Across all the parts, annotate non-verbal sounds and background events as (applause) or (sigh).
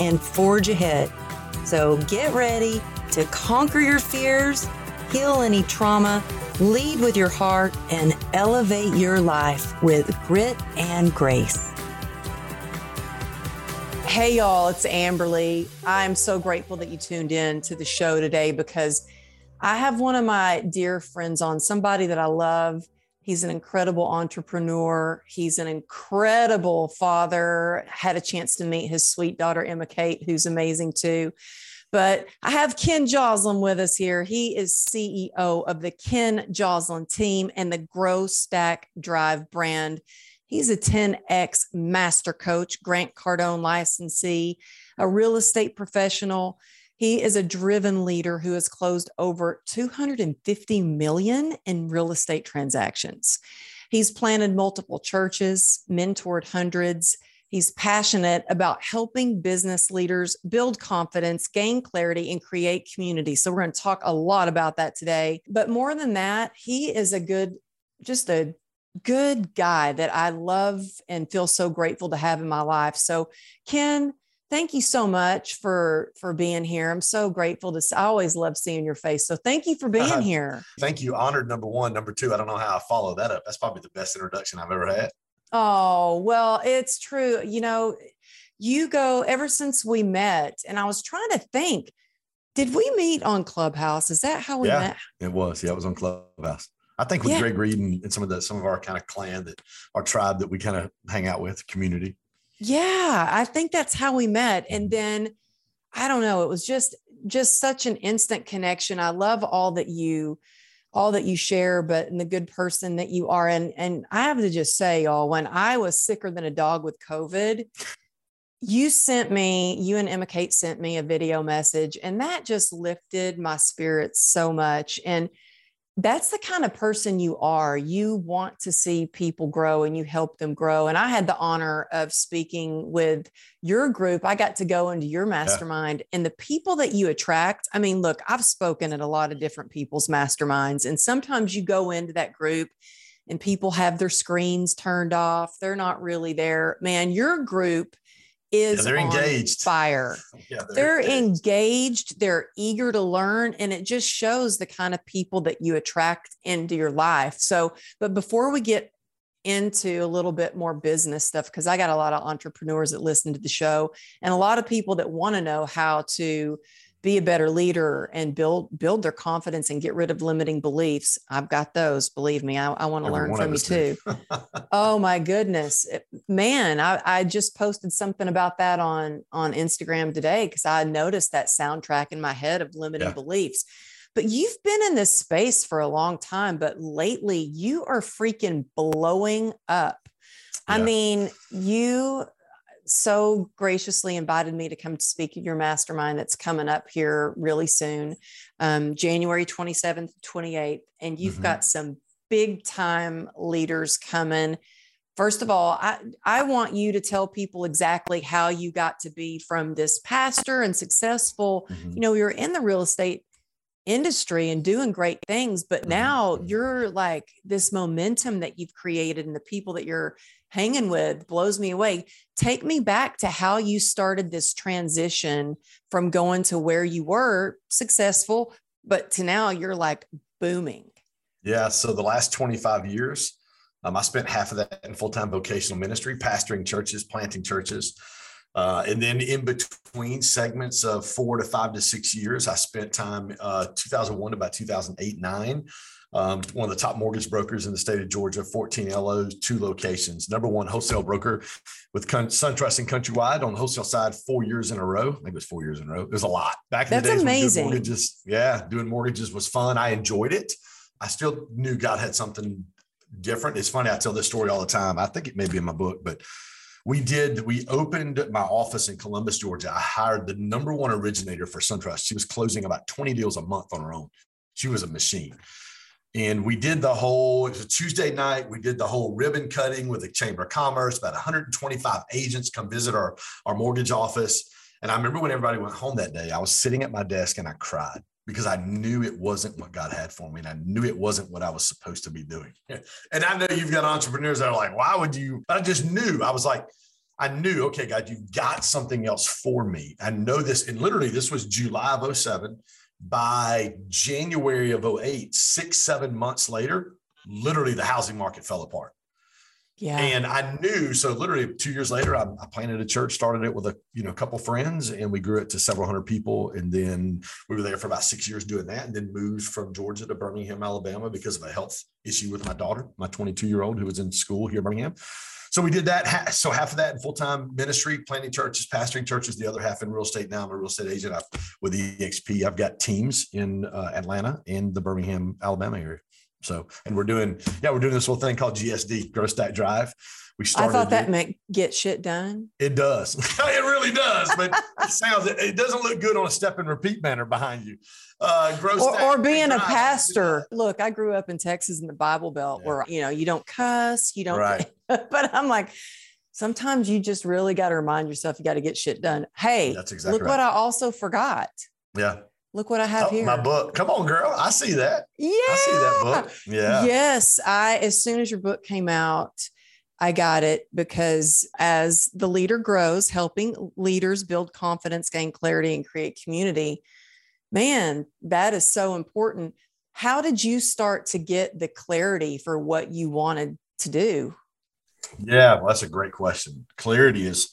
and forge ahead. So get ready to conquer your fears, heal any trauma, lead with your heart, and elevate your life with grit and grace. Hey, y'all, it's Amberly. I'm so grateful that you tuned in to the show today because I have one of my dear friends on, somebody that I love. He's an incredible entrepreneur. He's an incredible father. Had a chance to meet his sweet daughter, Emma Kate, who's amazing too. But I have Ken Joslin with us here. He is CEO of the Ken Joslin team and the Grow Stack Drive brand. He's a 10X master coach, Grant Cardone licensee, a real estate professional. He is a driven leader who has closed over 250 million in real estate transactions. He's planted multiple churches, mentored hundreds. He's passionate about helping business leaders build confidence, gain clarity, and create community. So, we're going to talk a lot about that today. But more than that, he is a good, just a good guy that I love and feel so grateful to have in my life. So, Ken, thank you so much for for being here. I'm so grateful to. I always love seeing your face. So, thank you for (laughs) being uh, here. Thank you. Honored. Number one. Number two. I don't know how I follow that up. That's probably the best introduction I've ever had. Oh well, it's true. You know, you go ever since we met, and I was trying to think. Did we meet on Clubhouse? Is that how we yeah, met? It was. Yeah, it was on Clubhouse. I think with yeah. Greg Reid and, and some of the some of our kind of clan that our tribe that we kind of hang out with community. Yeah, I think that's how we met. And then I don't know, it was just just such an instant connection. I love all that you all that you share, but and the good person that you are. And and I have to just say, y'all, when I was sicker than a dog with COVID, you sent me, you and Emma Kate sent me a video message, and that just lifted my spirits so much. And that's the kind of person you are. You want to see people grow and you help them grow. And I had the honor of speaking with your group. I got to go into your mastermind yeah. and the people that you attract. I mean, look, I've spoken at a lot of different people's masterminds, and sometimes you go into that group and people have their screens turned off. They're not really there. Man, your group is yeah, they're engaged. fire. Yeah, they're, they're engaged. engaged they're eager to learn and it just shows the kind of people that you attract into your life. So but before we get into a little bit more business stuff because i got a lot of entrepreneurs that listen to the show and a lot of people that want to know how to be a better leader and build build their confidence and get rid of limiting beliefs. I've got those believe me i, I want to learn from you too. (laughs) Oh my goodness man I, I just posted something about that on on instagram today because i noticed that soundtrack in my head of limiting yeah. beliefs. But you've been in this space for a long time but lately you are freaking blowing up. Yeah. I mean, you so graciously invited me to come to speak at your mastermind that's coming up here really soon, um, January 27th, 28th. And you've mm-hmm. got some big time leaders coming. First of all, I, I want you to tell people exactly how you got to be from this pastor and successful. Mm-hmm. You know, you're in the real estate industry and doing great things, but mm-hmm. now mm-hmm. you're like this momentum that you've created and the people that you're hanging with blows me away. Take me back to how you started this transition from going to where you were successful, but to now you're like booming. Yeah. So the last 25 years, um, I spent half of that in full time vocational ministry, pastoring churches, planting churches. Uh, and then in between segments of four to five to six years, I spent time uh, 2001 to about 2008, nine um, one of the top mortgage brokers in the state of Georgia, 14 LOs, two locations. Number one wholesale broker with SunTrust and Countrywide on the wholesale side, four years in a row. I think it was four years in a row. It was a lot. Back in That's the days, amazing. mortgages, yeah, doing mortgages was fun. I enjoyed it. I still knew God had something different. It's funny. I tell this story all the time. I think it may be in my book, but we did, we opened my office in Columbus, Georgia. I hired the number one originator for SunTrust. She was closing about 20 deals a month on her own. She was a machine. And we did the whole, it was a Tuesday night. We did the whole ribbon cutting with the Chamber of Commerce. About 125 agents come visit our, our mortgage office. And I remember when everybody went home that day, I was sitting at my desk and I cried because I knew it wasn't what God had for me. And I knew it wasn't what I was supposed to be doing. (laughs) And I know you've got entrepreneurs that are like, why would you? But I just knew, I was like, I knew, okay, God, you've got something else for me. I know this. And literally, this was July of 07 by January of 08, six, seven months later, literally the housing market fell apart. Yeah. And I knew, so literally two years later, I, I, planted a church, started it with a you know couple friends, and we grew it to several hundred people. And then we were there for about six years doing that, and then moved from Georgia to Birmingham, Alabama, because of a health issue with my daughter, my 22 year old who was in school here in Birmingham. So we did that. So half of that in full time ministry, planting churches, pastoring churches. The other half in real estate. Now I'm a real estate agent I've, with EXP. I've got teams in uh, Atlanta and the Birmingham, Alabama area. So, and we're doing, yeah, we're doing this little thing called GSD, Growth Stack Drive. We started. I thought that meant get shit done. It does. (laughs) it really does. But it sounds, it doesn't look good on a step and repeat banner behind you. Uh, or, or being a pastor. Look, I grew up in Texas in the Bible Belt yeah. where, you know, you don't cuss, you don't, right. (laughs) but I'm like, sometimes you just really got to remind yourself you got to get shit done. Hey, That's exactly look right. what I also forgot. Yeah. Look what I have oh, here. My book. Come on, girl. I see that. Yeah. I see that book. Yeah. Yes. I, as soon as your book came out, I got it because as the leader grows, helping leaders build confidence, gain clarity, and create community, man, that is so important. How did you start to get the clarity for what you wanted to do? Yeah, well, that's a great question. Clarity is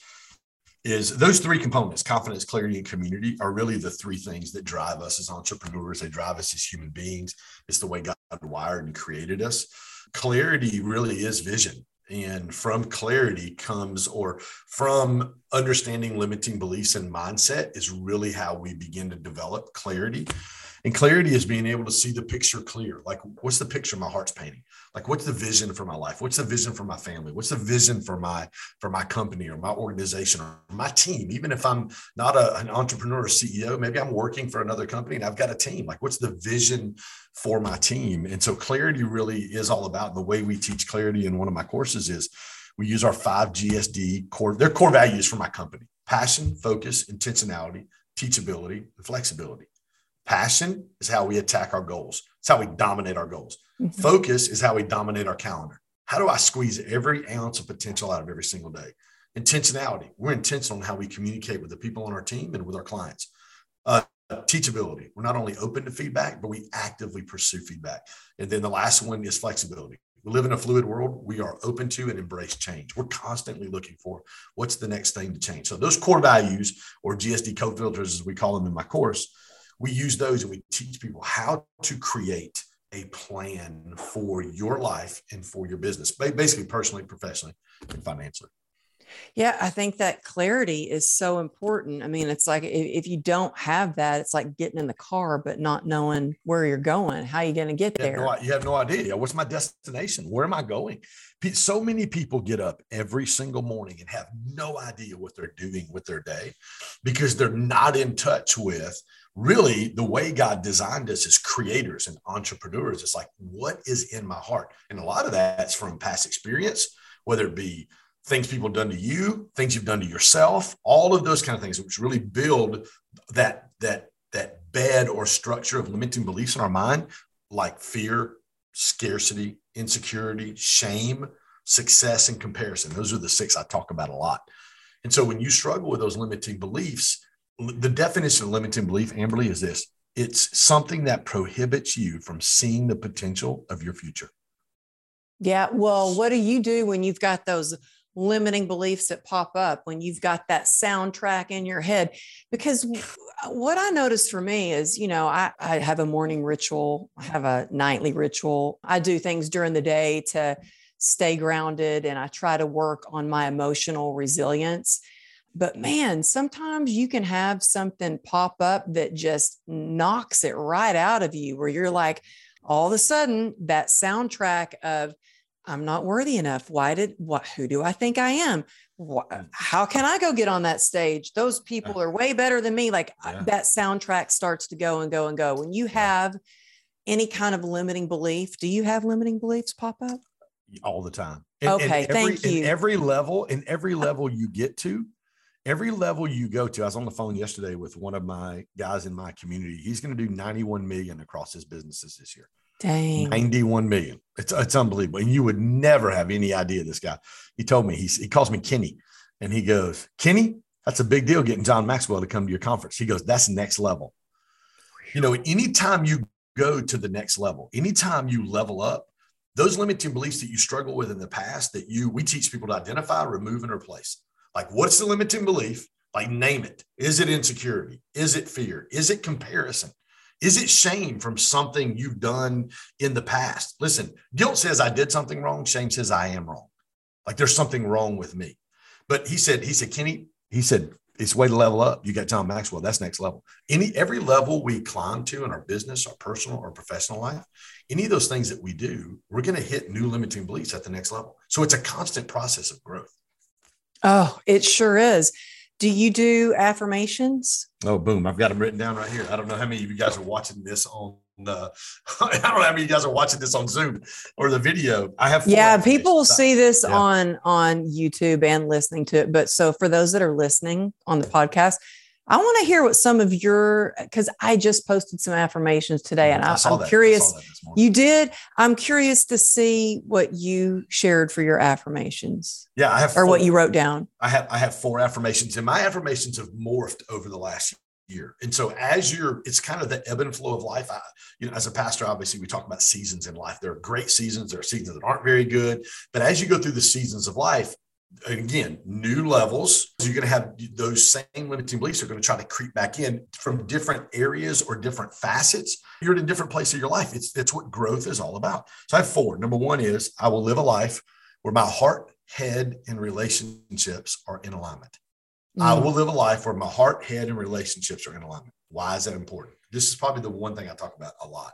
is those three components confidence clarity and community are really the three things that drive us as entrepreneurs. They drive us as human beings. It's the way god wired and created us. Clarity really is vision. And from clarity comes or from understanding limiting beliefs and mindset is really how we begin to develop clarity. And clarity is being able to see the picture clear. Like, what's the picture my heart's painting? Like, what's the vision for my life? What's the vision for my family? What's the vision for my for my company or my organization or my team? Even if I'm not a, an entrepreneur or CEO, maybe I'm working for another company and I've got a team. Like, what's the vision for my team? And so, clarity really is all about the way we teach clarity in one of my courses is we use our five GSD core, their core values for my company passion, focus, intentionality, teachability, and flexibility. Passion is how we attack our goals. It's how we dominate our goals. Mm-hmm. Focus is how we dominate our calendar. How do I squeeze every ounce of potential out of every single day? Intentionality. We're intentional on how we communicate with the people on our team and with our clients. Uh, teachability. We're not only open to feedback, but we actively pursue feedback. And then the last one is flexibility. We live in a fluid world. We are open to and embrace change. We're constantly looking for what's the next thing to change. So those core values, or GSD code filters, as we call them in my course, we use those and we teach people how to create a plan for your life and for your business, basically personally, professionally, and financially. Yeah, I think that clarity is so important. I mean, it's like if, you don't have that, it's like getting in the car but not knowing where you're going. How are you going to get there? You have, no, you have no idea. What's my destination? Where am I going? So many people get up every single morning and have no idea what they're doing with their day because they're not in touch with really the way God designed us as creators and entrepreneurs. It's like, what is in my heart? And a lot of that's from past experience, whether it be things people have done to you, things you've done to yourself, all of those kind of things, which really build that that that bed or structure of limiting beliefs in our mind, like fear, scarcity, insecurity, shame, success, and comparison. Those are the six I talk about a lot. And so when you struggle with those limiting beliefs, the definition of limiting belief, Amberly, is this it's something that prohibits you from seeing the potential of your future. Yeah. Well, what do you do when you've got those limiting beliefs that pop up, when you've got that soundtrack in your head? Because what I notice for me is, you know, I, I have a morning ritual, I have a nightly ritual. I do things during the day to stay grounded and I try to work on my emotional resilience. But man, sometimes you can have something pop up that just knocks it right out of you, where you're like, all of a sudden, that soundtrack of I'm not worthy enough. Why did what? Who do I think I am? What, mm. how can I go get on that stage? Those people are way better than me. Like yeah. that soundtrack starts to go and go and go. When you have any kind of limiting belief, do you have limiting beliefs pop up? All the time. And, okay, and every, thank you. In every level, in every level you get to, every level you go to. I was on the phone yesterday with one of my guys in my community. He's going to do 91 million across his businesses this year. Dang. 91 million. It's, it's unbelievable. And you would never have any idea this guy. He told me, he's, he calls me Kenny and he goes, Kenny, that's a big deal getting John Maxwell to come to your conference. He goes, that's next level. You know, anytime you go to the next level, anytime you level up, those limiting beliefs that you struggle with in the past that you, we teach people to identify, remove, and replace. Like, what's the limiting belief? Like, name it. Is it insecurity? Is it fear? Is it comparison? Is it shame from something you've done in the past? Listen, guilt says I did something wrong. Shame says I am wrong. Like there's something wrong with me. But he said, he said, Kenny, he said, it's way to level up. You got John Maxwell. That's next level. Any every level we climb to in our business, our personal or professional life, any of those things that we do, we're going to hit new limiting beliefs at the next level. So it's a constant process of growth. Oh, it sure is. Do you do affirmations? Oh, boom. I've got them written down right here. I don't know how many of you guys are watching this on uh, (laughs) I don't know how many of you guys are watching this on Zoom or the video. I have yeah, people see this yeah. on on YouTube and listening to it. But so for those that are listening on the podcast, I want to hear what some of your because I just posted some affirmations today, and I, am curious. You did. I'm curious to see what you shared for your affirmations. Yeah, I have, or four, what you wrote down. I have I have four affirmations, and my affirmations have morphed over the last year. And so, as you're, it's kind of the ebb and flow of life. I, you know, as a pastor, obviously, we talk about seasons in life. There are great seasons. There are seasons that aren't very good. But as you go through the seasons of life, again, new levels. You're going to have those same limiting beliefs are going to try to creep back in from different areas or different facets. You're in a different place of your life. It's, it's what growth is all about. So I have four. Number one is I will live a life where my heart, head, and relationships are in alignment. Mm. I will live a life where my heart, head, and relationships are in alignment. Why is that important? This is probably the one thing I talk about a lot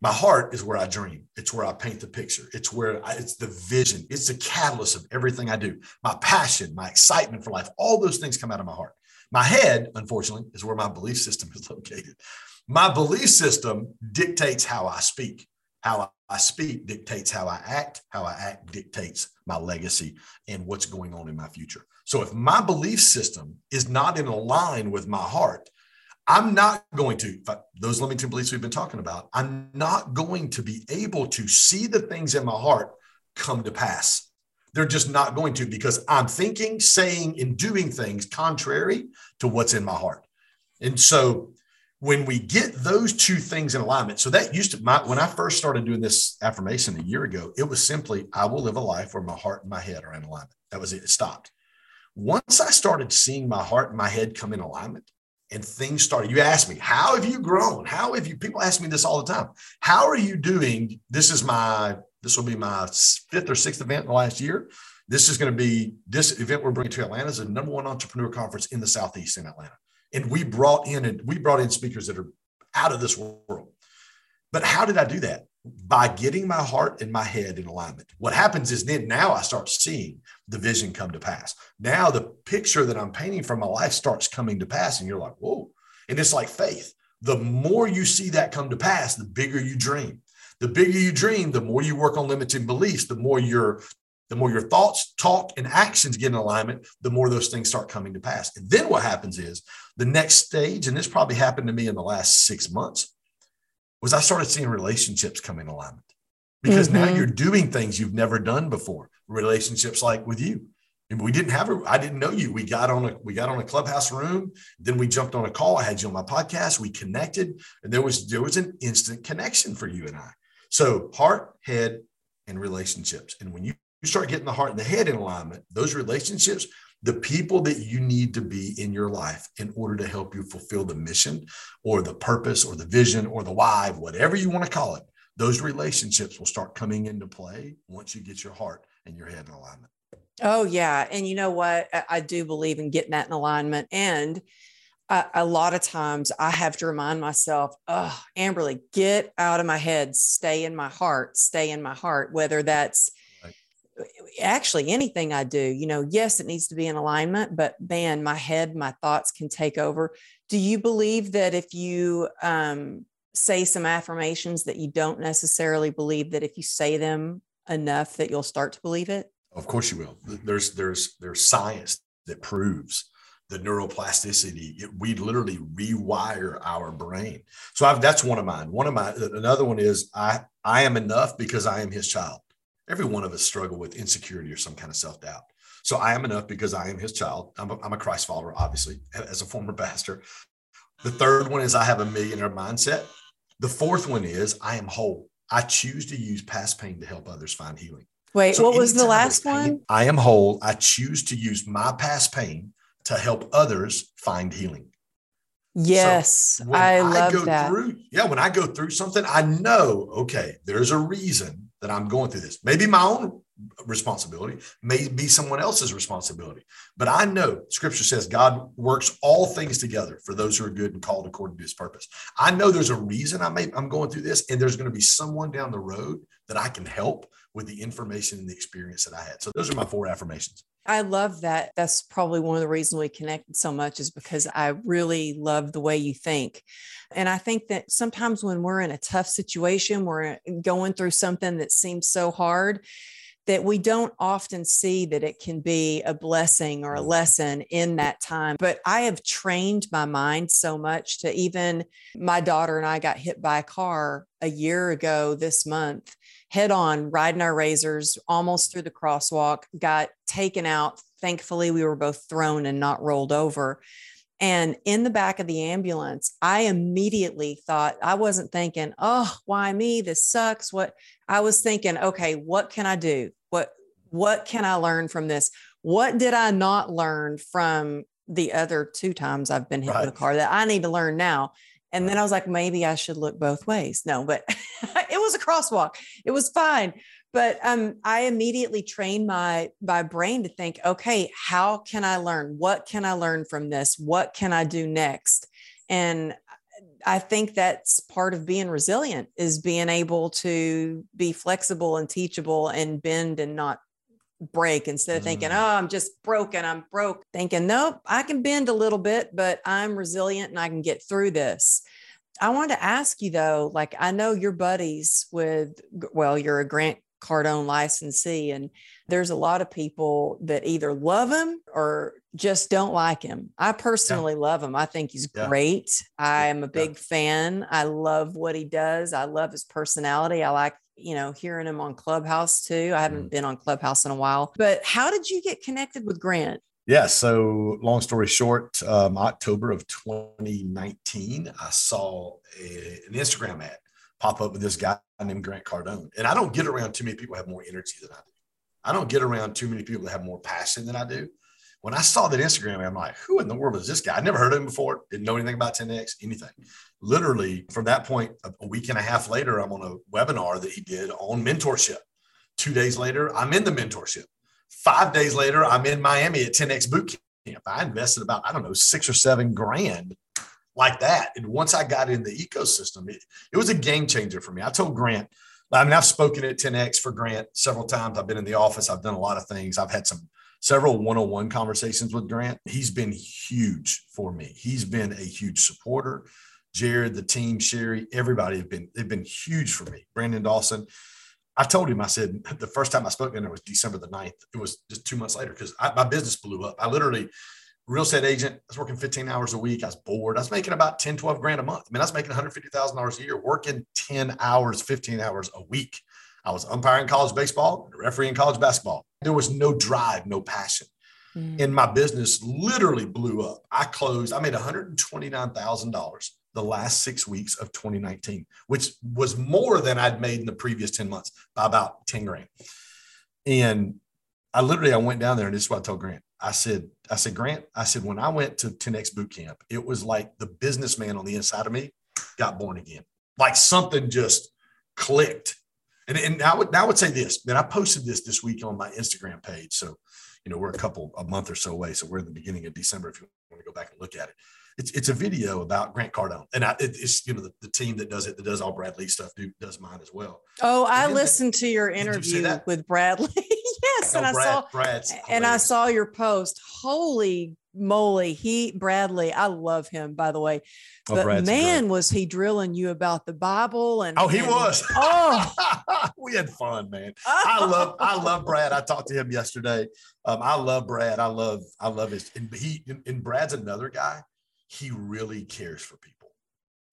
my heart is where I dream. It's where I paint the picture. It's where I, it's the vision. It's the catalyst of everything I do. My passion, my excitement for life, all those things come out of my heart. My head, unfortunately, is where my belief system (laughs) is located. My belief system dictates how I speak. How I speak dictates how I act. How I act dictates my legacy and what's going on in my future. So if my belief system is not in line with my heart, I'm not going to, those limiting beliefs we've been talking about, I'm not going to be able to see the things in my heart come to pass. They're just not going to because I'm thinking, saying, and doing things contrary to what's in my heart. And so when we get those two things in alignment, so that used to, my, when I first started doing this affirmation a year ago, it was simply, I will live a life where my heart and my head are in alignment. That was it. It stopped. Once I started seeing my heart and my head come in alignment, and things started. You ask me, how have you grown? How have you, people ask me this all the time. How are you doing? This is my, this will be my fifth or sixth event in the last year. This is going to be, this event we're bringing to Atlanta is the number one entrepreneur conference in the Southeast in Atlanta. And we brought in, and we brought in speakers that are out of this world. But how did I do that? By getting my heart and my head in alignment. What happens is then now I start seeing the vision come to pass. Now the picture that I'm painting for my life starts coming to pass, and you're like, whoa. And it's like faith. The more you see that come to pass, the bigger you dream. The bigger you dream, the more you work on limiting beliefs, the more your the more your thoughts, talk, and actions get in alignment, the more those things start coming to pass. And then what happens is the next stage, and this probably happened to me in the last six months, was I started seeing relationships come in alignment because mm-hmm. now you're doing things you've never done before. Relationships like with you. And we didn't have a, I didn't know you. We got on a, we got on a clubhouse room. Then we jumped on a call. I had you on my podcast. We connected and there was, there was an instant connection for you and I. So heart, head, and relationships. And when you, you start getting the heart and the head in alignment, those relationships the people that you need to be in your life in order to help you fulfill the mission or the purpose or the vision or the why, whatever you want to call it, those relationships will start coming into play once you get your heart and your head in alignment. Oh, yeah. And you know what? I do believe in getting that in alignment. And a, lot of times I have to remind myself, oh, Amberly, get out of my head, stay in my heart, stay in my heart, whether that's actually anything I do, you know, yes, it needs to be in alignment, but man, my head, my thoughts can take over. Do you believe that if you um, say some affirmations that you don't necessarily believe that if you say them enough that you'll start to believe it? Of course you will. There's there's there's science that proves the neuroplasticity. It, we literally rewire our brain. So I've, that's one of mine. One of my another one is I I am enough because I am his child. Every one of us struggle with insecurity or some kind of self doubt. So I am enough because I am his child. I'm a, I'm a Christ follower, obviously, as a former pastor. The third one is I have a millionaire mindset. The fourth one is I am whole. I choose to use past pain to help others find healing. Wait, so what was the last pain, one? I am whole. I choose to use my past pain to help others find healing. Yes, so I, I love that. Through, yeah, when I go through something, I know, okay, there's a reason that I'm going through this. Maybe my own responsibility, may be someone else's responsibility. But I know scripture says God works all things together for those who are good and called according to his purpose. I know there's a reason I may, I'm going through this, and there's going to be someone down the road that I can help with the information and the experience that I had. So those are my four affirmations. I love that. That's probably one of the reasons we connected so much is because I really love the way you think. And I think that sometimes when we're in a tough situation, we're going through something that seems so hard, that we don't often see that it can be a blessing or a mm. lesson in that time. But I have trained my mind so much to even my daughter and I got hit by a car a year ago this month, head on, riding our razors almost through the crosswalk, got taken out. Thankfully, we were both thrown and not rolled over. And in the back of the ambulance, I immediately thought, I wasn't thinking, oh, why me? This sucks. What I was thinking, okay, what can I do? what what can i learn from this what did i not learn from the other two times i've been hit right. with a car that i need to learn now and then i was like maybe i should look both ways. No but (laughs) it was a crosswalk. It was fine. But um, i immediately trained my my brain to think okay how can i learn? What can i learn from this? What can i do next? And I think that's part of being resilient is being able to be flexible and teachable and bend and not break instead of thinking, mm. oh, I'm just broken, I'm broke. Thinking, nope, I can bend a little bit, but I'm resilient and I can get through this. I wanted to ask you though, like I know your buddies with, well, you're a Grant Cardone licensee, and there's a lot of people that either love him or just don't like him. I personally yeah. love him. I think he's yeah. great. I am a big yeah. fan. I love what he does. I love his personality. I like, you know, hearing him on Clubhouse too. I haven't mm. been on Clubhouse in a while. But how did you get connected with Grant? Yeah. So, long story short, um, October of 2019, I saw a, an Instagram ad pop up with this guy named Grant Cardone. And I don't get around too many people have more energy than I do. I don't get around too many people that have more passion than I do. When I saw that Instagram, I'm like, who in the world is this guy? I never heard of him before, didn't know anything about 10X, anything. Literally, from that point, a week and a half later, I'm on a webinar that he did on mentorship. Two days later, I'm in the mentorship. Five days later, I'm in Miami at 10X boot camp. I invested about, I don't know, six or seven grand like that. And once I got in the ecosystem, it, it was a game changer for me. I told Grant, I mean, I've spoken at 10X for Grant several times. I've been in the office. I've done a lot of things. I've had some several one-on-one conversations with Grant. He's been huge for me. He's been a huge supporter. Jared, the team, Sherry, everybody have been they've been huge for me. Brandon Dawson. I told him, I said, the first time I spoke to him was December the 9th. It was just two months later because my business blew up. I literally real estate agent. I was working 15 hours a week. I was bored. I was making about 10, 12 grand a month. I mean, I was making $150,000 a year, working 10 hours, 15 hours a week. I was umpiring college baseball, refereeing college basketball. There was no drive, no passion. Mm. And my business literally blew up. I closed, I made $129,000 the last six weeks of 2019, which was more than I'd made in the previous 10 months by about 10 grand. And I literally, I went down there and this is what I told Grant. I said, I said, Grant, I said, when I went to 10X boot camp, it was like the businessman on the inside of me got born again. Like something just clicked. And, and I would, I would say this, man, I posted this this week on my Instagram page. So, you know, we're a couple, a month or so away. So we're in the beginning of December if you want to go back and look at it. It's it's a video about Grant Cardone, and I, it, it's you know the, the, team that does it that does all Brad Lea stuff do, does mine as well. Oh, I listened to your interview you with Brad Lea. (laughs) yes, oh, and Brad, I saw Brad's and I saw your post. Holy moly, he Brad Lea, I love him by the way. Oh, but Brad's man, great. was he drilling you about the Bible and oh, he and, was. (laughs) Oh, (laughs) we had fun, man. I love I love Brad. I talked to him yesterday. Um, I love Brad. I love I love his and he and Brad's another guy. He really cares for people.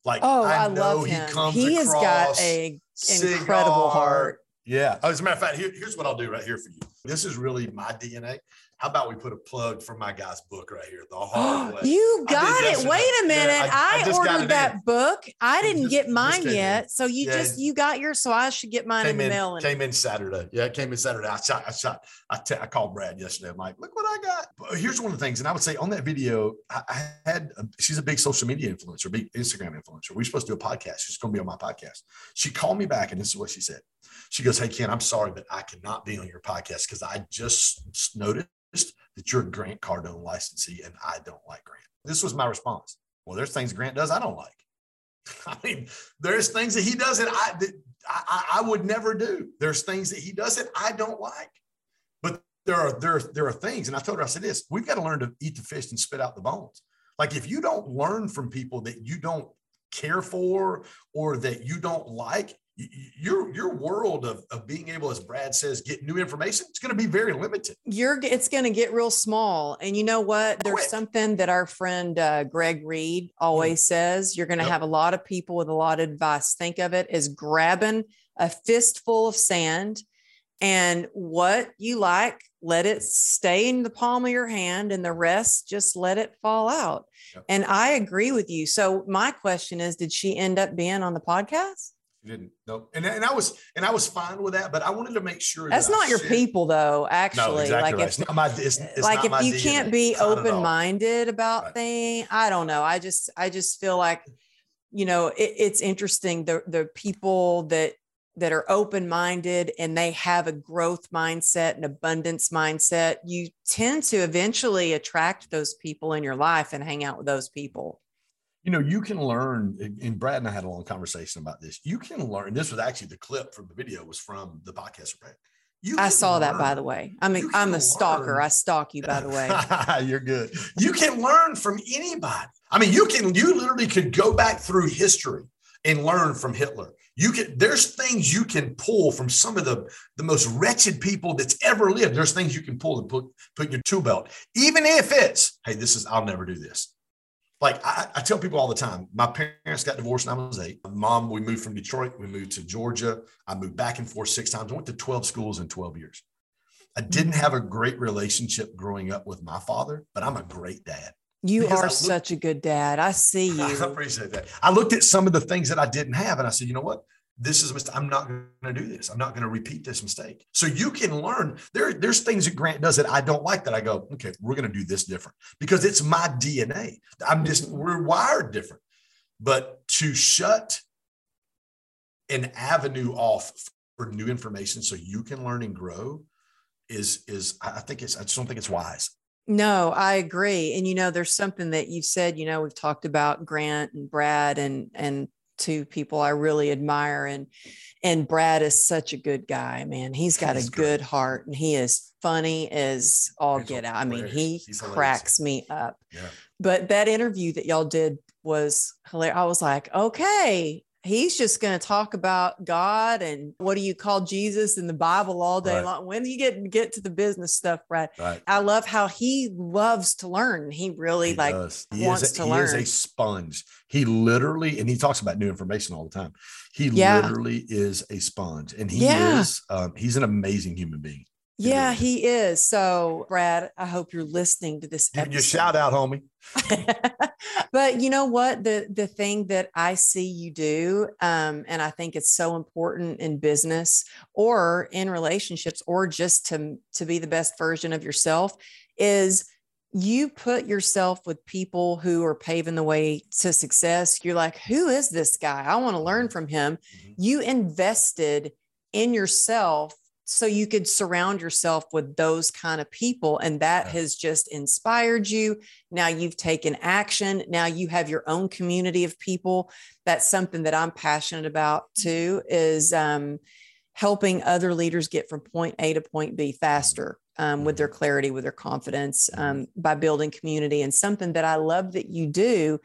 Like oh, I, I love him. He, he has got a incredible heart. Yeah. As a matter of fact, here, here's what I'll do right here for you. This is really my DNA. How about we put a plug for my guy's book right here, The Hard Way? (gasps) you got it. Wait a minute. Yeah, I, I, I ordered that in. book. I didn't just, get mine yet. So you yeah. just you got yours, so I should get mine in the mail. Came in Saturday. Yeah, it came in Saturday. I shot. I shot. I, t- I called Brad yesterday. I'm like, look what I got. But here's one of the things, and I would say on that video, I, I had. A, she's a big social media influencer, big Instagram influencer. We are supposed to do a podcast. She's going to be on my podcast. She called me back, and this is what she said. She goes, "Hey Ken, I'm sorry, but I cannot be on your podcast because I just noticed." That you're a Grant Cardone licensee and I don't like Grant. This was my response. Well, there's things Grant does I don't like. (laughs) I mean, there's things that he does that I, that I, I would never do. There's things that he does that I don't like. But there are there there are things, and I told her I said this: we've got to learn to eat the fish and spit out the bones. Like if you don't learn from people that you don't care for or that you don't like, your your world of, of being able as brad says get new information it's going to be very limited you're it's going to get real small and you know what there's Quick. something that our friend uh, greg reid always mm. says you're going to yep. have a lot of people with a lot of advice think of it as grabbing a fistful of sand and what you like let it stay in the palm of your hand and the rest just let it fall out yep. and i agree with you so my question is did she end up being on the podcast didn't no and, and i was and i was fine with that but i wanted to make sure that's that not I your people though actually no, exactly like right. if, it's my, it's, it's like if you DNA. can't be open-minded about right. things i don't know i just i just feel like you know it, it's interesting the the people that that are open-minded and they have a growth mindset and abundance mindset you tend to eventually attract those people in your life and hang out with those people you know, you can learn, and Brad and I had a long conversation about this. You can learn. This was actually the clip from the video was from the podcast. I saw learn. that by the way. I'm a, I'm a stalker. I stalk you by the way. (laughs) You're good. You can learn from anybody. I mean, you can you literally could go back through history and learn from Hitler. You can there's things you can pull from some of the the most wretched people that's ever lived. There's things you can pull and put put in your tool belt. Even if it's, hey, this is I'll never do this like I, I, tell people all the time, my parents got divorced when I was eight. Mom, we moved from Detroit, we moved to Georgia. I moved back and forth six times. I went to 12 schools in 12 years. I didn't mm-hmm. have a great relationship growing up with my father, but I'm a great dad. You are looked, such a good dad. I see (laughs) you. I appreciate that. I looked at some of the things that I didn't have and I said, you know what? This is a mistake. I'm not going to do this. I'm not going to repeat this mistake. So you can learn. There, there's things that Grant does that I don't like that I go, okay, we're going to do this different because it's my DNA. I'm just, we're wired different. But to shut an avenue off for new information so you can learn and grow is, is, I think it's, I just don't think it's wise. No, I agree. And you know, there's something that you've said, you know, we've talked about Grant and Brad and and two people I really admire. And and Brad is such a good guy, man. He's got He's a good heart and he is funny as all He's get out. I mean, he cracks me up. Yeah. But that interview that y'all did was hilarious. I was like, okay, he's just going to talk about God and what do you call Jesus in the Bible all day right. long. When do you get get to the business stuff, Brad? Right. I love how he loves to learn. He really he like he wants a, to he learn. He is a sponge. He literally, and he talks about new information all the time. He yeah. literally is a sponge, and he yeah. is um, he's an amazing human being. Yeah, he is. So, Brad, I hope you're listening to this. Episode. Your shout out, homie. (laughs) but you know what? The the thing that I see you do, um, and I think it's so important in business or in relationships, or just to to be the best version of yourself, is you put yourself with people who are paving the way to success. You're like, who is this guy? I want to learn mm-hmm. from him. Mm-hmm. You invested in yourself so you could surround yourself with those kind of people and that yeah. has just inspired you now you've taken action now you have your own community of people that's something that i'm passionate about too is um, helping other leaders get from point a to point b faster um, with their mm-hmm. clarity with their confidence mm-hmm. um, by building community and something that i love that you do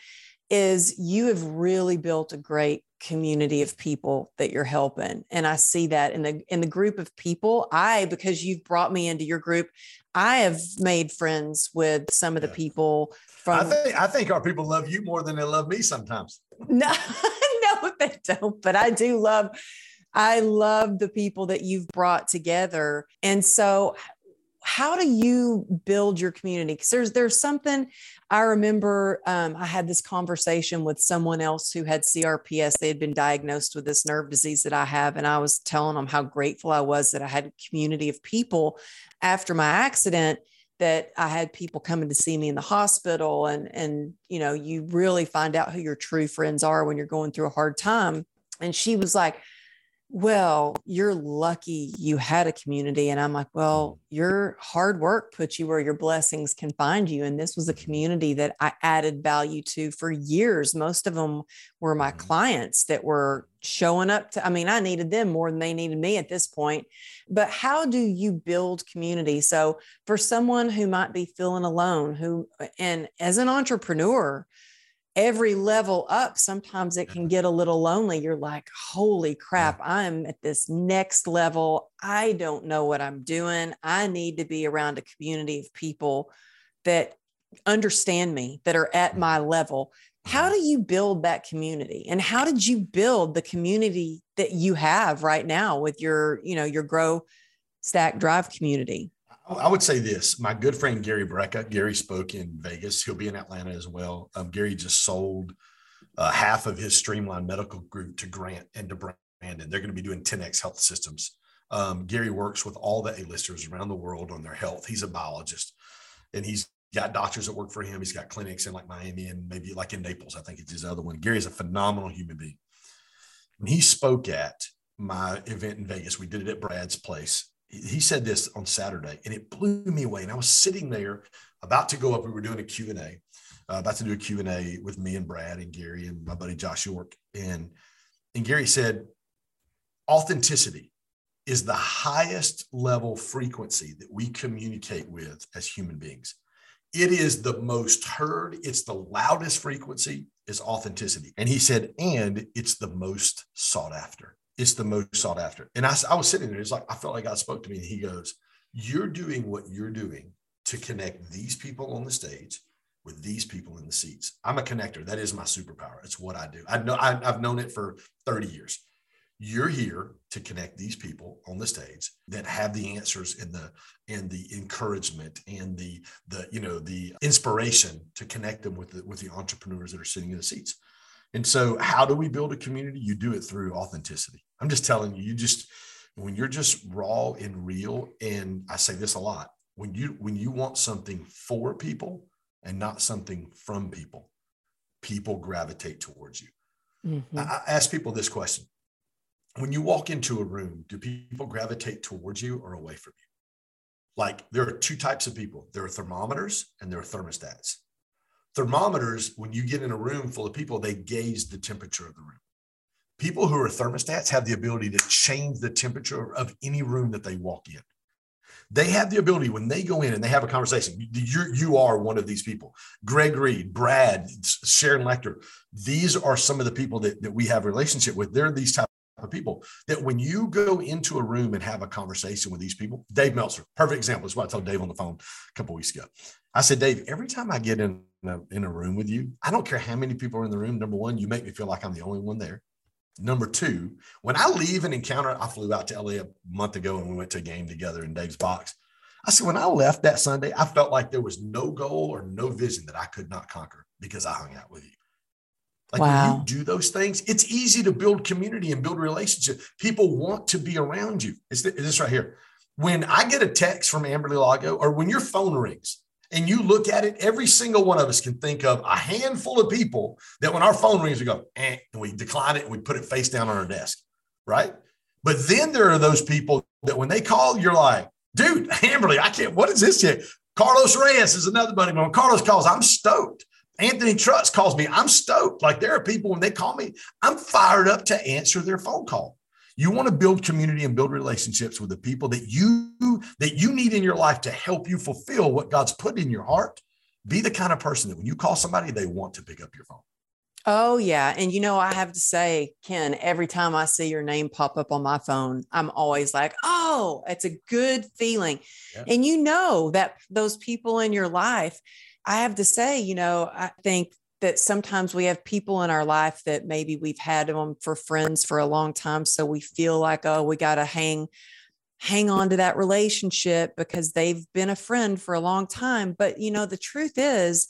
is you have really built a great community of people that you're helping. And i see that in the in the group of people. I because you've brought me into your group i have made friends with some of the people from i think i think our people love you more than they love me sometimes. (laughs) No (laughs) no they don't but i do love i love the people that you've brought together. And so how do you build your community because there's there's something I remember um, I had this conversation with someone else who had CRPS. They had been diagnosed with this nerve disease that I have. And I was telling them how grateful I was that I had a community of people after my accident that I had people coming to see me in the hospital. And, and, you know, you really find out who your true friends are when you're going through a hard time. And she was like, well, you're lucky you had a community. And I'm like, well, mm. your hard work puts you where your blessings can find you. And this was a community that I added value to for years. Most of them were my mm-hmm. clients that were showing up to, I mean, I needed them more than they needed me at this point. But how do you build community? So for someone who might be feeling alone, who, and as an entrepreneur, every level up, sometimes it can mm-hmm. get a little lonely. You're like, holy crap, I'm at this next level. I don't know what I'm doing. I need to be around a community of people that understand me, that are at mm-hmm. my level. How mm-hmm. do you build that community? And how did you build the community that you have right now with your, you know, your grow stack drive community? I would say this. My good friend Gary Brecka, Gary spoke in Vegas. He'll be in Atlanta as well. Um, Gary just sold uh, half of his Streamline Medical Group to Grant and to Brandon. They're going to be doing 10x Health Systems. Um, Gary works with all the A-listers around the world on their health. He's a biologist, and he's got doctors that work for him. He's got clinics in like Miami and maybe like in Naples. I think it's his other one. Gary's a phenomenal human being. When he spoke at my event in Vegas, we did it at Brad's place he said this on Saturday, and it blew me away. And I was sitting there about to go up. We were doing a Q and A, uh, about to do a Q and A with me and Brad and Gary and my buddy Josh York. And and Gary said, authenticity is the highest level frequency that we communicate with as human beings. It is the most heard. It's the loudest frequency is authenticity. And he said, and it's the most sought after it's the most sought after. And I, I was sitting there, it's like, I felt like God spoke to me and he goes, You're doing what you're doing to connect these people on the stage with these people in the seats. I'm a connector. That is my superpower. It's what I do. I know I, I've known it for 30 years. You're here to connect these people on the stage that have the answers and the and the encouragement and the the you know the inspiration to connect them with the with the entrepreneurs that are sitting in the seats. And so, how do we build a community? You do it through authenticity. I'm just telling you, you just, when you're just raw and real, and I say this a lot, when you when you want something for people and not something from people, people gravitate towards you. Mm-hmm. I, I ask people this question. When you walk into a room, do people gravitate towards you or away from you? Like there are two types of people. There are thermometers and there are thermostats thermometers, when you get in a room full of people, they gauge the temperature of the room. People who are thermostats have the ability to change the temperature of any room that they walk in. They have the ability when they go in and they have a conversation. You, you are one of these people. Greg Reid, Brad, Sharon Lechter. These are some of the people that, that we have a relationship with. They're these type of people that when you go into a room and have a conversation with these people, Dave Meltzer, perfect example. That's what I told Dave on the phone a couple weeks ago. I said, Dave, every time I get in a, in a room with you, I don't care how many people are in the room. Number one, you make me feel like I'm the only one there. Number two, when I leave an encounter, I flew out to LA a month ago and we went to a game together in Dave's box. I said, when I left that Sunday, I felt like there was no goal or no vision that I could not conquer because I hung out with you. Like wow. when you do those things, it's easy to build community and build relationship. People want to be around you. It's this right here. When I get a text from Amberly Lago or when your phone rings, and you look at it, every single one of us can think of a handful of people that when our phone rings, we go, eh, and we decline it and we put it face down on our desk, right? But then there are those people that when they call, you're like, dude, (laughs) Amberly, I can't, what is this yet? Carlos Reyes is another buddy. When Carlos calls, I'm stoked. Anthony Trucks calls me, I'm stoked. Like there are people when they call me, I'm fired up to answer their phone call. You want to build community and build relationships with the people that you that you need in your life to help you fulfill what God's put in your heart. Be the kind of person that when you call somebody, they want to pick up your phone. Oh, yeah. And you know, I have to say, Ken, every time I see your name pop up on my phone, I'm always like, oh, it's a good feeling. Yeah. And you know that those people in your life, I have to say, you know, I think that sometimes we have people in our life that maybe we've had them for friends for a long time. So we feel like, oh, we got to hang hang on to that relationship because they've been a friend for a long time. But you know, the truth is,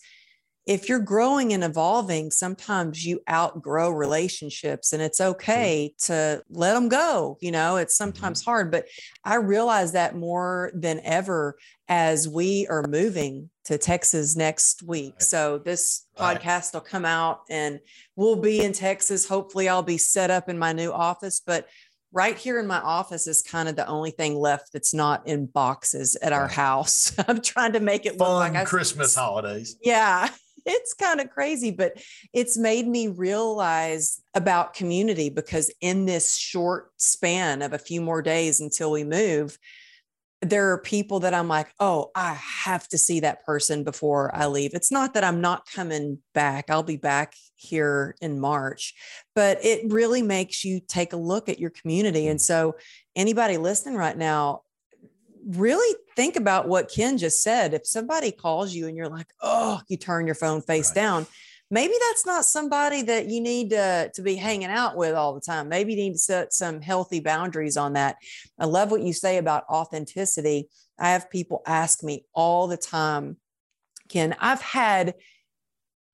if you're growing and evolving, sometimes you outgrow relationships and it's okay to let them go. You know, it's mm-hmm. sometimes hard, but I realize that more than ever as we are moving to Texas next week. So this podcast will come out and we'll be in Texas. Hopefully, I'll be set up in my new office, but right here in my office is kind of the only thing left that's not in boxes at our house. (laughs) I'm trying to make it Fun look like I, Christmas holidays. Yeah. (laughs) It's kind of crazy, but it's made me realize about community because in this short span of a few more days until we move, there are people that I'm like, oh, I have to see that person before I leave. It's not that I'm not coming back. I'll be back here in March, but it really makes you take a look at your community. And so, anybody listening right now, really think about what Ken just said. If somebody calls you and you're like, oh, you turn your phone face right. down, maybe that's not somebody that you need to, to be hanging out with all the time. Maybe you need to set some healthy boundaries on that. I love what you say about authenticity. I have people ask me all the time, Ken, I've had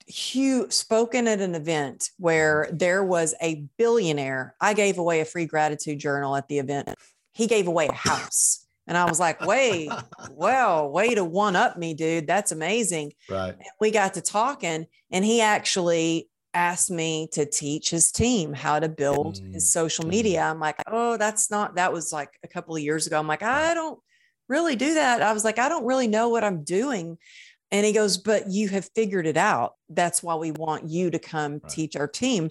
Hugh spoken at an event where there was a billionaire. I gave away a free gratitude journal at the event. He gave away a house. And I was like, wait, well, way to one up me, dude. That's amazing. Right. And we got to talking, and he actually asked me to teach his team how to build mm. his social media. I'm like, oh, that's not, that was like a couple of years ago. I'm like, I don't really do that. I was like, I don't really know what I'm doing. And he goes, but you have figured it out. That's why we want you to come right. teach our team.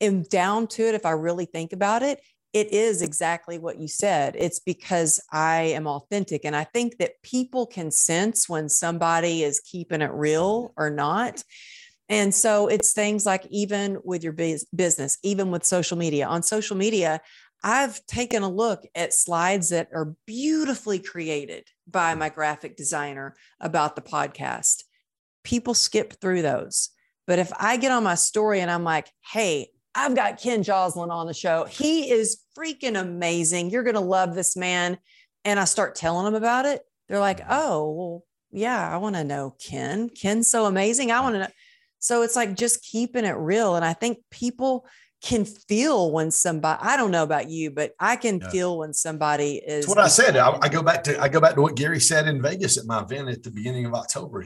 And down to it, if I really think about it, it is exactly what you said. It's because I am authentic. And I think that people can sense when somebody is keeping it real or not. And so it's things like even with your business, even with social media. On social media, I've taken a look at slides that are beautifully created by my graphic designer about the podcast. People skip through those. But if I get on my story and I'm like, hey, I've got Ken Joslin on the show. He is freaking amazing. You're going to love this man. And I start telling them about it. They're like, mm-hmm. oh, well, yeah, I want to know Ken. Ken's so amazing. I want to know. So it's like just keeping it real. And I think people can feel when somebody, I don't know about you, but I can yeah. feel when somebody is. That's what I said. I, I, go back to, I go back to what Gary said in Vegas at my event at the beginning of October.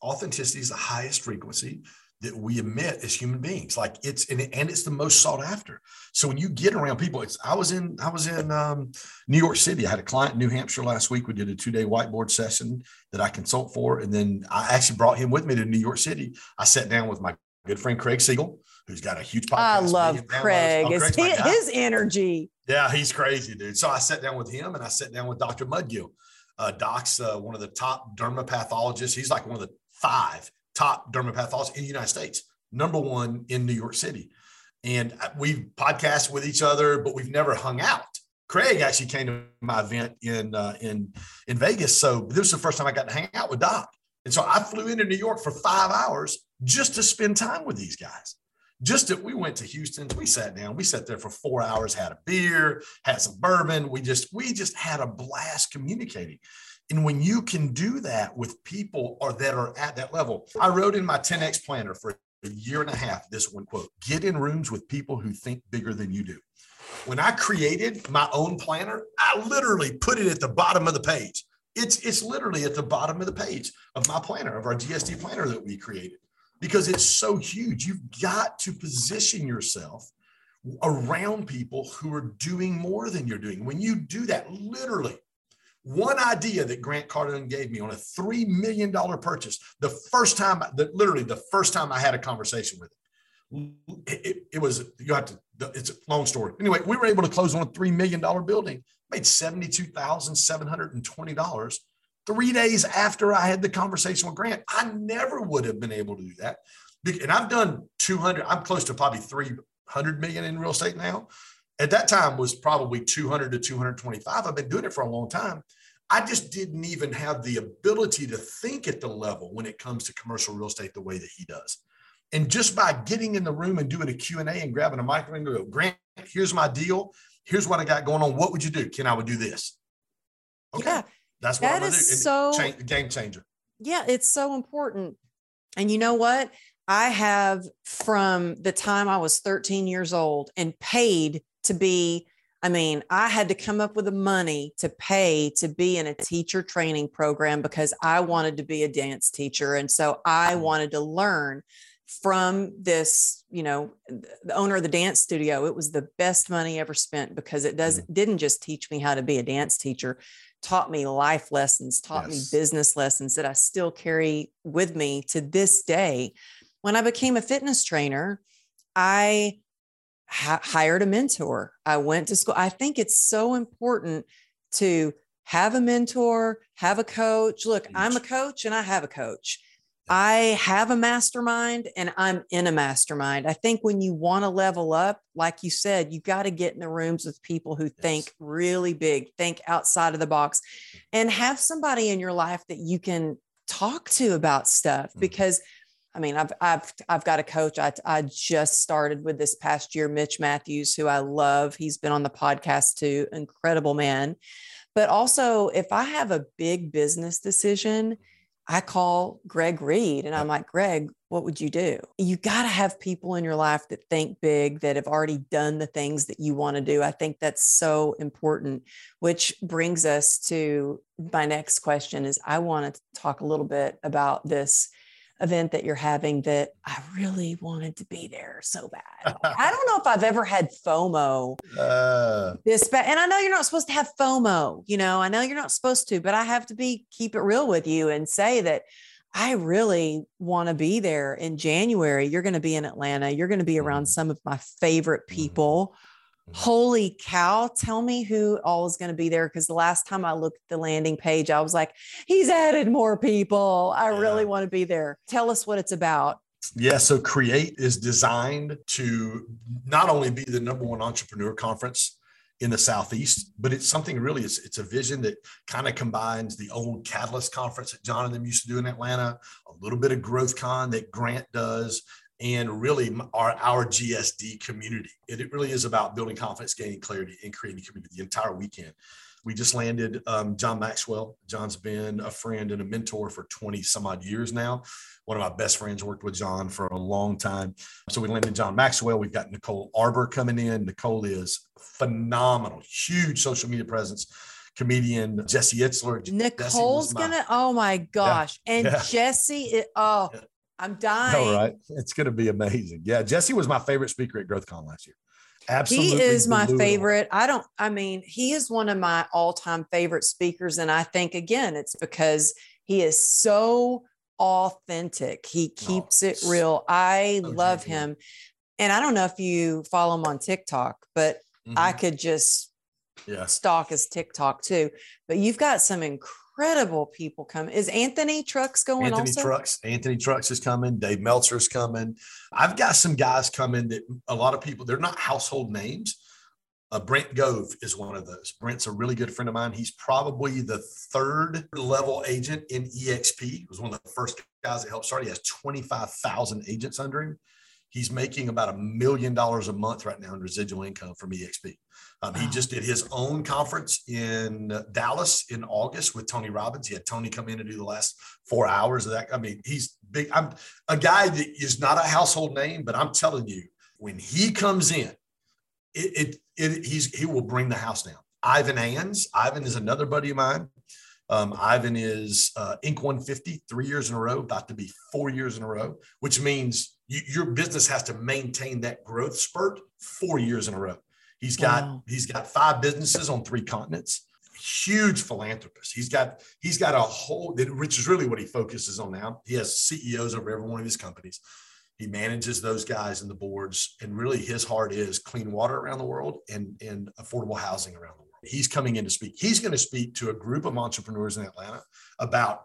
Authenticity is the highest frequency that we emit as human beings. Like it's and, and it's the most sought after. So when you get around people, it's I was in I was in um, New York City. I had a client in New Hampshire last week. We did a two day whiteboard session that I consult for, and then I actually brought him with me to New York City. I sat down with my good friend Craig Siegel, who's got a huge podcast. I love Craig. Oh, his, his energy. Yeah, he's crazy, dude. So I sat down with him, and I sat down with Dr. Mudgil. Uh, Doc's uh, one of the top dermapathologists. He's like one of the five top dermapathologists in the United States, number one in New York City. And we've podcasted with each other, but we've never hung out. Craig actually came to my event in uh, in in Vegas, so this was the first time I got to hang out with Doc. And so I flew into New York for five hours just to spend time with these guys. Just that we went to Houston, we sat down, we sat there for four hours, had a beer, had some bourbon. We just we just had a blast communicating. And when you can do that with people or that are at that level, I wrote in my 10X planner for a year and a half this one quote get in rooms with people who think bigger than you do. When I created my own planner, I literally put it at the bottom of the page. It's, it's literally at the bottom of the page of my planner, of our GSD planner that we created, because it's so huge. You've got to position yourself around people who are doing more than you're doing. When you do that, literally, one idea that Grant Cardone gave me on a $3 million purchase, the first time, literally the first time I had a conversation with him, it, it, it was, you have to, it's a long story. Anyway, we were able to close on a $3 million building, made $72,720 three days after I had the conversation with Grant. I never would have been able to do that. And I've done 200, I'm close to probably 300 million in real estate now. At that time was probably 200 to 225. I've been doing it for a long time. I just didn't even have the ability to think at the level when it comes to commercial real estate the way that he does. And just by getting in the room and doing a Q&A and grabbing a microphone and go, Grant, here's my deal. Here's what I got going on. What would you do? Ken, I would do this. Okay. Yeah. That's what that I'm is so change, game changer. Yeah, it's so important. And you know what? I have from the time I was 13 years old and paid to be I mean, I had to come up with the money to pay to be in a teacher training program because I wanted to be a dance teacher. And so I mm. wanted to learn from this, you know, the owner of the dance studio. It was the best money ever spent because it does mm. didn't just teach me how to be a dance teacher, taught me life lessons, taught yes. me business lessons that I still carry with me to this day. When I became a fitness trainer, I ha- hired a mentor. I went to school. I think it's so important to have a mentor, have a coach. Look, I'm a coach and I have a coach. I have a mastermind and I'm in a mastermind. I think when you want to level up, like you said, you got to get in the rooms with people who yes. think really big, think outside of the box, and have somebody in your life that you can talk to about stuff. Mm-hmm. Because, I mean, I've I've I've got a coach. I I just started with this past year, Mitch Matthews, who I love. He's been on the podcast too. Incredible man. But also, if I have a big business decision I call Greg Reid and I'm like, Greg, what would you do? You got to have people in your life that think big, that have already done the things that you want to do. I think that's so important, which brings us to my next question is I want to talk a little bit about this event that you're having that I really wanted to be there so bad. I (laughs) don't know if I've ever had FOMO uh, this bad. And I know you're not supposed to have FOMO, you know, I know you're not supposed to, but I have to be keep it real with you and say that I really want to be there in January. You're going to be in Atlanta. You're going to be around mm-hmm. some of my favorite mm-hmm. people. Mm-hmm. Mm-hmm. Holy cow, tell me who all is going to be there. Because the last time I looked at the landing page, I was like, he's added more people. I yeah. really want to be there. Tell us what it's about. Yeah, so Create is designed to not only be the number one entrepreneur conference in the southeast but it's something really it's, it's a vision that kind of combines the old catalyst conference that john and them used to do in atlanta a little bit of growth con that grant does and really our, our GSD community. It, it, really is about building confidence, gaining clarity, and creating community the entire weekend. We just landed um, John Maxwell. John's been a friend and a mentor for 20 some odd years now. One of my best friends worked with John for a long time. So we landed John Maxwell. We've got Nicole Arbour coming in. Nicole is phenomenal, huge social media presence comedian Jesse Itzler. Nicole's my, gonna, oh my gosh. Yeah, and yeah. Jesse, oh, yeah. I'm dying. All right. It's going to be amazing. Yeah. Jesse was my favorite speaker at GrowthCon last year. Absolutely. He is my favorite. I don't, I mean, he is one of my all time favorite speakers. And I think, again, it's because he is so authentic. He oh, keeps oh, it real. I so love him. And I don't know if you follow him on TikTok, but mm-hmm. I could just yeah. stalk his TikTok too. But you've got some incredible incredible people come. Is Anthony Trucks going Anthony also? Trucks. Anthony Trucks is coming. Dave Meltzer's coming. I've got some guys coming that a lot of people, they're not household names. Uh, Brent Gove is one of those. Brent's a really good friend of mine. He's probably the third level agent in EXP. He was one of the first guys that helped start. He has 25,000 agents under him. He's making about a million dollars a month right now in residual income from EXP. Um. He just did his own conference in Dallas in August with Tony Robbins. He had Tony come in and do the last four hours of that. I mean, he's big. I'm a guy that is not a household name, but I'm telling you, when he comes in, it, it, it he's he will bring the house down. Ivan Ans. Ivan is another buddy of mine. Um, Ivan is uh, Inc. 150 three years in a row, about to be four years in a row, which means You, your business has to maintain that growth spurt four years in a row. He's got wow. he's got five businesses on three continents. Huge philanthropist. He's got he's got a whole which is really what he focuses on now. He has CEOs over every one of his companies. He manages those guys and the boards, and really his heart is clean water around the world and and affordable housing around the world. He's coming in to speak. He's going to speak to a group of entrepreneurs in Atlanta about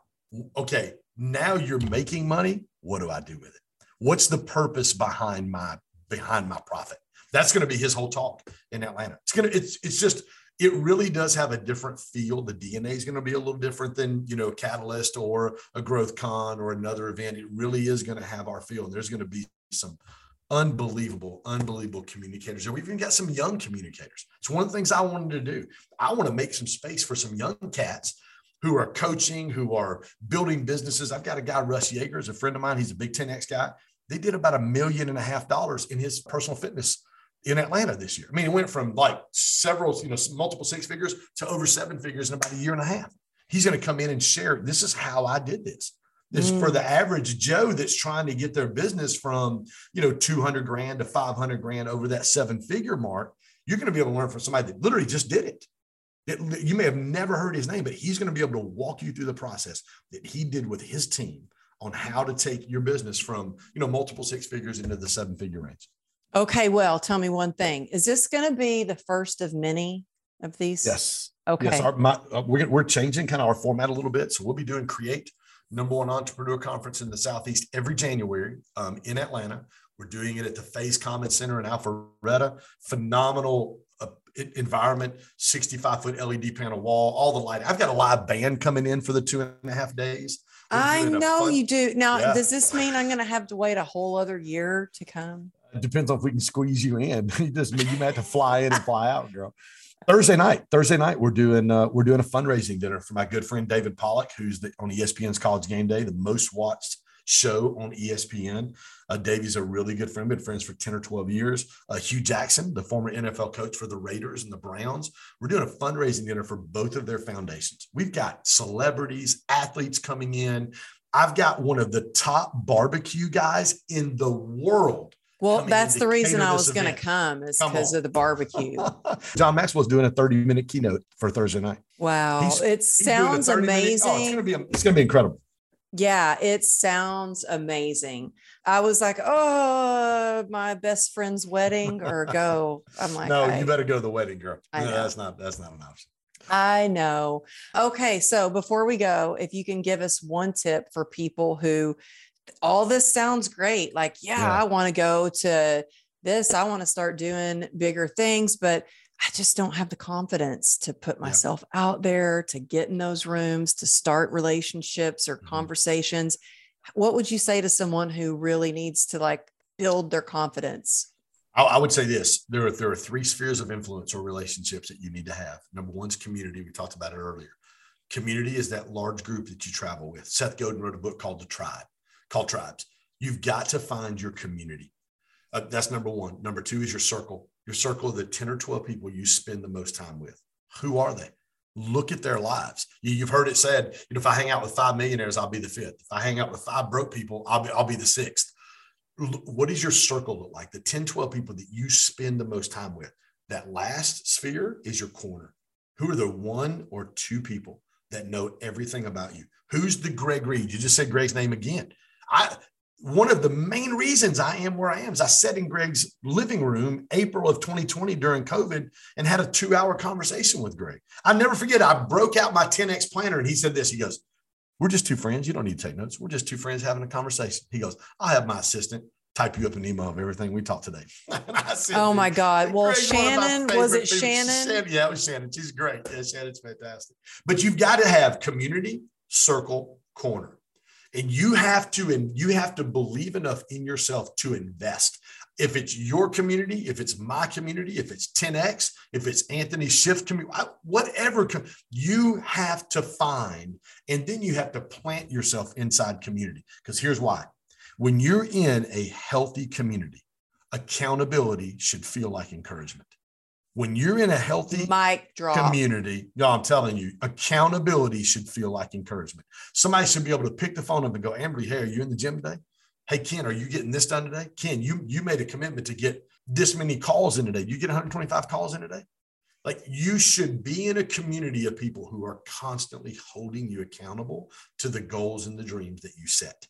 okay, now you're making money. What do I do with it? What's the purpose behind my behind my profit? That's going to be his whole talk in Atlanta. It's going to it's it's just it really does have a different feel. The DNA is going to be a little different than you know Catalyst or a Growth Con or another event. It really is going to have our feel. And there's going to be some unbelievable, unbelievable communicators. And we've even got some young communicators. It's one of the things I wanted to do. I want to make some space for some young cats who are coaching, who are building businesses. I've got a guy, Russ Yeager, is a friend of mine. He's a big 10X guy. They did about a million and a half dollars in his personal fitness in Atlanta this year. I mean, it went from like several, you know, multiple six figures to over seven figures in about a year and a half. He's going to come in and share. This is how I did this. This mm. for the average Joe that's trying to get their business from, you know, 200 grand to 500 grand over that seven figure mark. You're going to be able to learn from somebody that literally just did it. it. You may have never heard his name, but he's going to be able to walk you through the process that he did with his team on how to take your business from, you know, multiple six figures into the seven figure range. Okay, well, tell me one thing. Is this going to be the first of many of these? Yes. Okay. Yes, our, my, uh, we're, we're changing kind of our format a little bit. So we'll be doing Create, number one entrepreneur conference in the Southeast every January um, in Atlanta. We're doing it at the Phase Common Center in Alpharetta. Phenomenal uh, environment, 65 foot LED panel wall, all the light. I've got a live band coming in for the two and a half days. I know fun, you do. Now, yeah. does this mean I'm going to have to wait a whole other year to come? It depends on if we can squeeze you in. (laughs) you just mean you might have to fly in and fly out, girl. (laughs) Thursday night, Thursday night, we're doing uh, we're doing a fundraising dinner for my good friend David Pollack, who's the, on ESPN's College Game Day, the most watched show on ESPN. Uh, Davey's a really good friend, been friends for 10 or 12 years. Uh, Hue Jackson, the former NFL coach for the Raiders and the Browns. We're doing a fundraising dinner for both of their foundations. We've got celebrities, athletes coming in. I've got one of the top barbecue guys in the world well, that's the reason I was going to come is because of the barbecue. (laughs) John Maxwell's doing a 30 minute keynote for Thursday night. Wow. He's, it sounds amazing. Minute, oh, it's going to be, it's going to be incredible. Yeah, it sounds amazing. I was like, oh, my best friend's wedding or go. I'm like, no, you better go to the wedding, girl. No, that's not, that's not an option. I know. Okay. So before we go, if you can give us one tip for people who all this sounds great. Like, yeah, yeah. I want to go to this. I want to start doing bigger things, but I just don't have the confidence to put myself yeah. out there, to get in those rooms, to start relationships or mm-hmm. conversations. What would you say to someone who really needs to like build their confidence? I, would say this: there are there are three spheres of influence or relationships that you need to have. Number one is community. We talked about it earlier. Community is that large group that you travel with. Seth Godin wrote a book called The Tribe called tribes. You've got to find your community. Uh, that's number one. Number two is your circle, your circle of the 10 or 12 people you spend the most time with. Who are they? Look at their lives. You, have heard it said, you know, if I hang out with five millionaires, I'll be the fifth. If I hang out with five broke people, I'll be, I'll be the sixth. What does your circle look like? The 10, 12 people that you spend the most time with. That last sphere is your corner. Who are the one or two people that know everything about you? Who's the Greg Reid? You just said Greg's name again. I one of the main reasons I am where I am is I sat in Greg's living room April of 2020 during COVID and had a two hour conversation with Greg. I never forget, I broke out my 10X planner and he said this. He goes, We're just two friends. You don't need to take notes. We're just two friends having a conversation. He goes, I have my assistant type you up an email of everything we talked today. (laughs) said, oh my God. Well, Greg's Shannon, was it Shannon? Shannon? Yeah, it was Shannon. She's great. Yeah, Shannon's fantastic. But you've got to have community, circle, corner and you have to and you have to believe enough in yourself to invest. If it's your community if it's my community if it's 10x if it's anthony shift community whatever you have to find and then you have to plant yourself inside community. Because here's why. When you're in a healthy community accountability should feel like encouragement when you're in a healthy community, no, I'm telling you, accountability should feel like encouragement. Somebody should be able to pick the phone up and go, Amber, hey, are you in the gym today? Hey, Ken, are you getting this done today? Ken, you you made a commitment to get this many calls in a day. You get 125 calls in a day. Like you should be in a community of people who are constantly holding you accountable to the goals and the dreams that you set.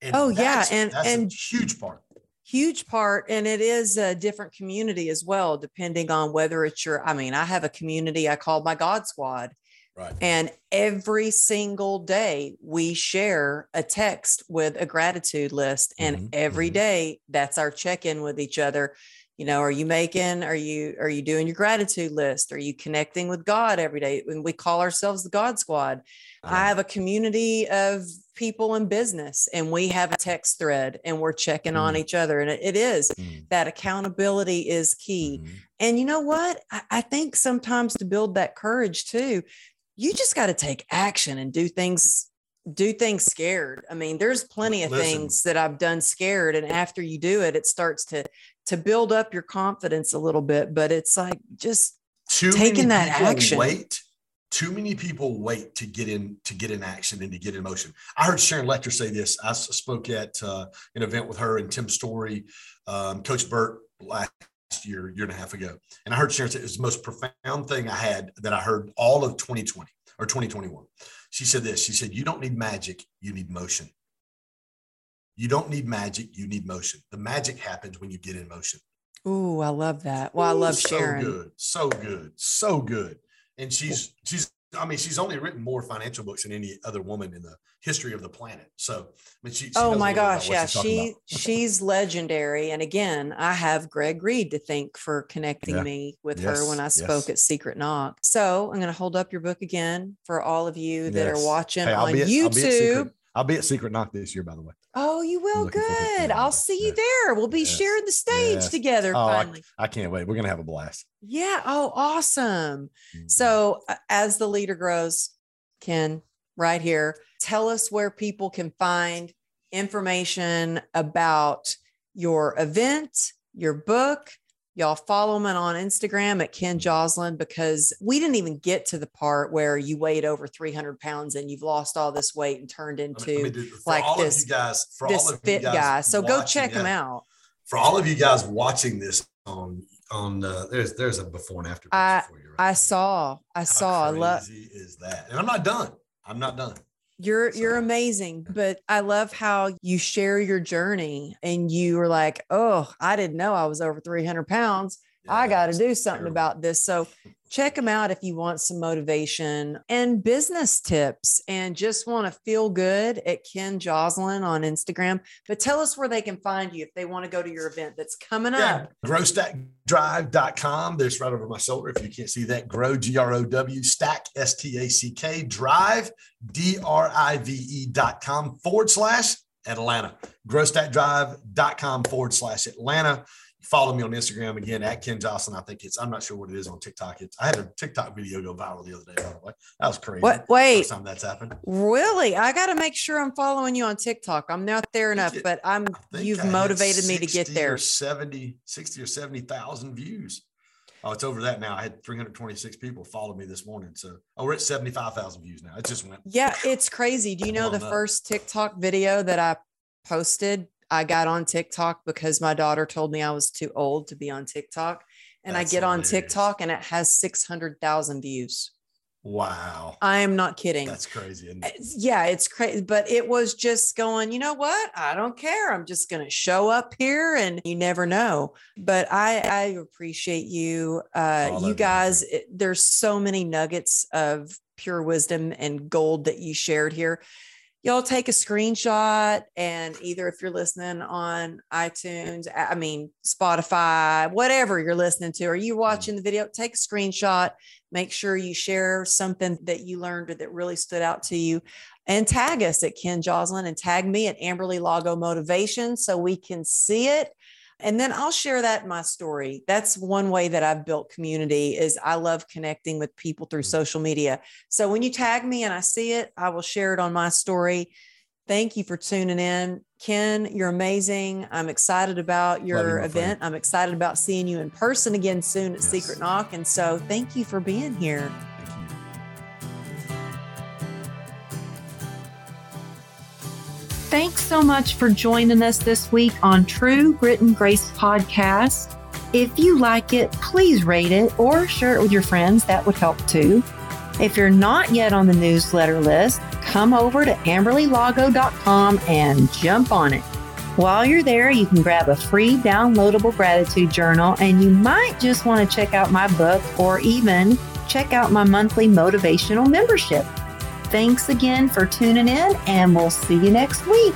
And oh yeah, and and huge part. Huge part, and it is a different community as well, depending on whether it's your. I mean, I have a community I call my God Squad, Right. And every single day we share a text with a gratitude list. And mm-hmm. every mm-hmm. day that's our check-in with each other. You know, are you making, are you, are you doing your gratitude list? Are you connecting with God every day? And we call ourselves the God Squad. Uh-huh. I have a community of people in business and we have a text thread and we're checking mm-hmm. on each other. And it, it is, mm-hmm. that accountability is key. Mm-hmm. And you know what? I, I think sometimes to build that courage too, you just got to take action and do things do things scared i mean there's plenty of Listen. things that i've done scared and after you do it it starts to to build up your confidence a little bit but it's like just too taking that action wait too many people wait to get in to get in action and to get in motion i heard sharon lechter say this i spoke at uh, an event with her and tim story um, coach burt last year, year and a half ago. And I heard Sharon say it was the most profound thing I had that I heard all of 2020 or 2021. She said this She said, You don't need magic, you need motion. You don't need magic, you need motion. The magic happens when you get in motion. Ooh, I love that. Well, I love Sharon. So good, so good, so good. And she's she's I mean, she's only written more financial books than any other woman in the history of the planet. So, I mean, she. she oh my gosh, yeah, she (laughs) she's legendary. And again, I have Greg Reid to thank for connecting yeah. me with yes. her when I spoke yes. at Secret Knock. So I'm going to hold up your book again for all of you that yes. are watching hey, on at, YouTube. I'll be at Secret Knock this year, by the way. Oh, you will. Good. I'll see you there. We'll be yes. sharing the stage yes. together. Oh, finally. I, I, can't wait. We're gonna have a blast. Yeah. Oh, awesome. Mm-hmm. So as the leader grows, Ken, right here, tell us where people can find information about your event, your book, Y'all follow him on Instagram at Ken Joslin because we didn't even get to the part where you weighed over 300 pounds and you've lost all this weight and turned into I mean, I mean, like this, guys, this fit guy. So watching, go check yeah. him out. For all of you guys watching this on on uh, there's there's a before and after. I, right I saw I How saw. I love is that, and I'm not done. I'm not done. You're so. you're amazing, but I love how you share your journey and you were like, "Oh, I didn't know I was over 300 pounds. Yeah, I got to do something terrible. about this." So check them out if you want some motivation and business tips and just want to feel good at Ken Joslin on Instagram. But tell us where they can find you if they want to go to your event that's coming yeah. up. GrowStackDrive.com. There's right over my shoulder. If you can't see that, grow, G R O W, stack, S T A C K, drive, D R I V E.com forward slash Atlanta. GrowStackDrive.com forward slash Atlanta follow me on Instagram again at Ken Joslin. I think it's I'm not sure what it is on TikTok. It's I had a TikTok video go viral the other day. By the way, that was crazy. What? Wait, First time that's happened. Really? I got to make sure I'm following you on TikTok. I'm not there enough, but I'm. You've I motivated me to get there. Or 70, 60 or seventy thousand views. Oh, it's over that now. I had 326 people follow me this morning. So, oh, we're at 75,000 views now. It just went. Yeah, it's crazy. Do you know the up. first TikTok video that I posted I got on TikTok because my daughter told me I was too old to be on TikTok. And That's I get hilarious. on TikTok and it has 600,000 views. Wow. I am not kidding. That's crazy. It? Yeah, it's crazy. But it was just going, you know what? I don't care. I'm just going to show up here and you never know. But I, I appreciate you. Uh, you guys, it, there's so many nuggets of pure wisdom and gold that you shared here y'all take a screenshot and either if you're listening on iTunes, I mean, Spotify, whatever you're listening to, or you mm. watching the video, take a screenshot, make sure you share something that you learned or that really stood out to you and tag us at Ken Joslin and tag me at Amberly Lago Motivation so we can see it and then I'll share that in my story. That's one way that I've built community is I love connecting with people through mm-hmm. social media. So when you tag me and I see it, I will share it on my story. Thank you for tuning in. Ken, you're amazing. I'm excited about your event. Friend. I'm excited about seeing you in person again soon at yes. Secret Knock. And so thank you for being here. Thanks so much for joining us this week on True Grit and Grace podcast. If you like it, please rate it or share it with your friends. That would help too. If you're not yet on the newsletter list, come over to amberlylago.com and jump on it. While you're there, you can grab a free downloadable gratitude journal, and you might just want to check out my book or even check out my monthly motivational membership. Thanks again for tuning in, and we'll see you next week.